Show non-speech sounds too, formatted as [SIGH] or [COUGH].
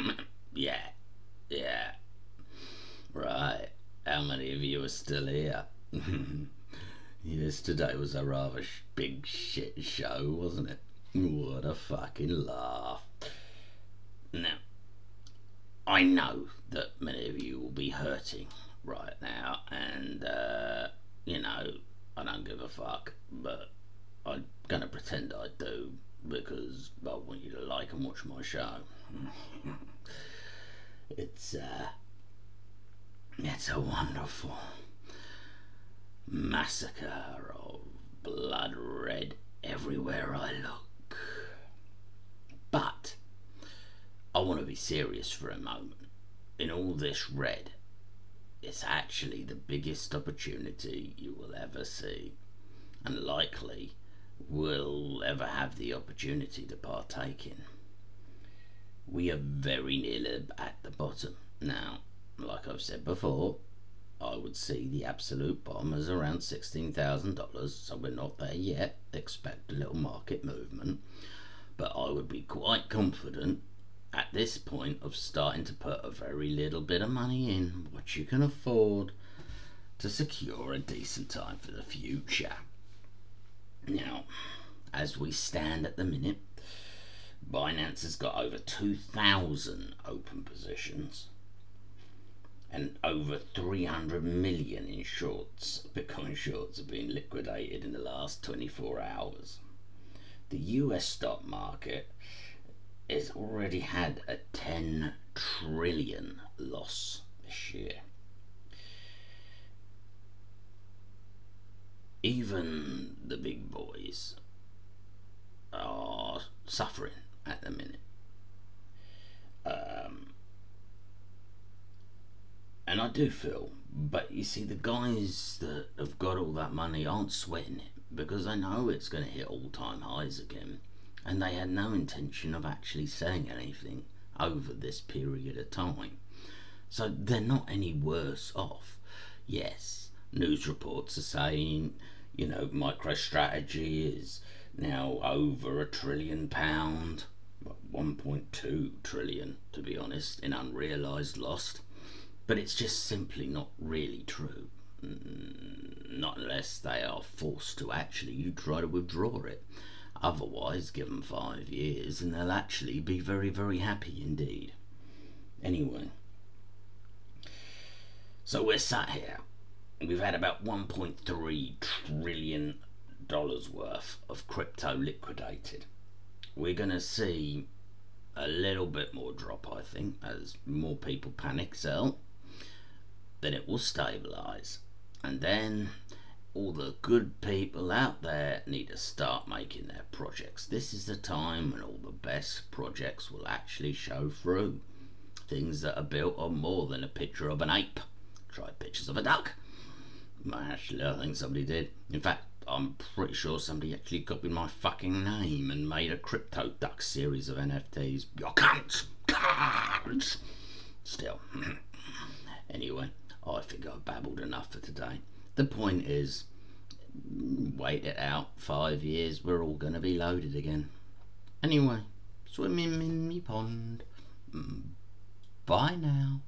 [LAUGHS] yeah. Yeah. Right. How many of you are still here? [LAUGHS] Yesterday was a rather sh big shit show, wasn't it? What a fucking laugh. Now, I know that many of you will be hurting right now, and, uh, you know, I don't give a fuck, but I'm gonna pretend I do because I want you to like and watch my show. [LAUGHS] it's, uh, it's a wonderful massacre of blood red everywhere I look. But I want to be serious for a moment. In all this red, it's actually the biggest opportunity you will ever see, and likely will ever have the opportunity to partake in. We are very nearly at the bottom. Now, like I've said before, I would see the absolute bottom as around $16,000, so we're not there yet. Expect a little market movement. But I would be quite confident at this point of starting to put a very little bit of money in, what you can afford to secure a decent time for the future. Now, as we stand at the minute, Binance has got over 2,000 open positions and over 300 million in shorts, [LAUGHS] Bitcoin shorts, have been liquidated in the last 24 hours. The US stock market has already had a 10 trillion loss this year. Even the big boys are suffering at the minute. Um, and I do feel, but you see, the guys that have got all that money aren't sweating it because they know it's going to hit all time highs again, and they had no intention of actually saying anything over this period of time. So they're not any worse off. Yes, news reports are saying, you know, MicroStrategy is now over a trillion pound, 1.2 trillion to be honest, in unrealized loss. But it's just simply not really true. Mm, not unless they are forced to actually try to withdraw it. Otherwise, give them five years and they'll actually be very, very happy indeed. Anyway, so we're sat here. We've had about 1.3 trillion dollars worth of crypto liquidated. We're going to see a little bit more drop, I think, as more people panic sell. Then it will stabilize. And then all the good people out there need to start making their projects. This is the time when all the best projects will actually show through. Things that are built on more than a picture of an ape. Try pictures of a duck. Actually, I think somebody did. In fact, I'm pretty sure somebody actually copied my fucking name and made a Crypto Duck series of NFTs. You cunts! Cunts! Still. [CLEARS THROAT] anyway, I think I've babbled enough for today. The point is, wait it out. Five years, we're all to be loaded again. Anyway, swimming in me pond. Mm, bye now.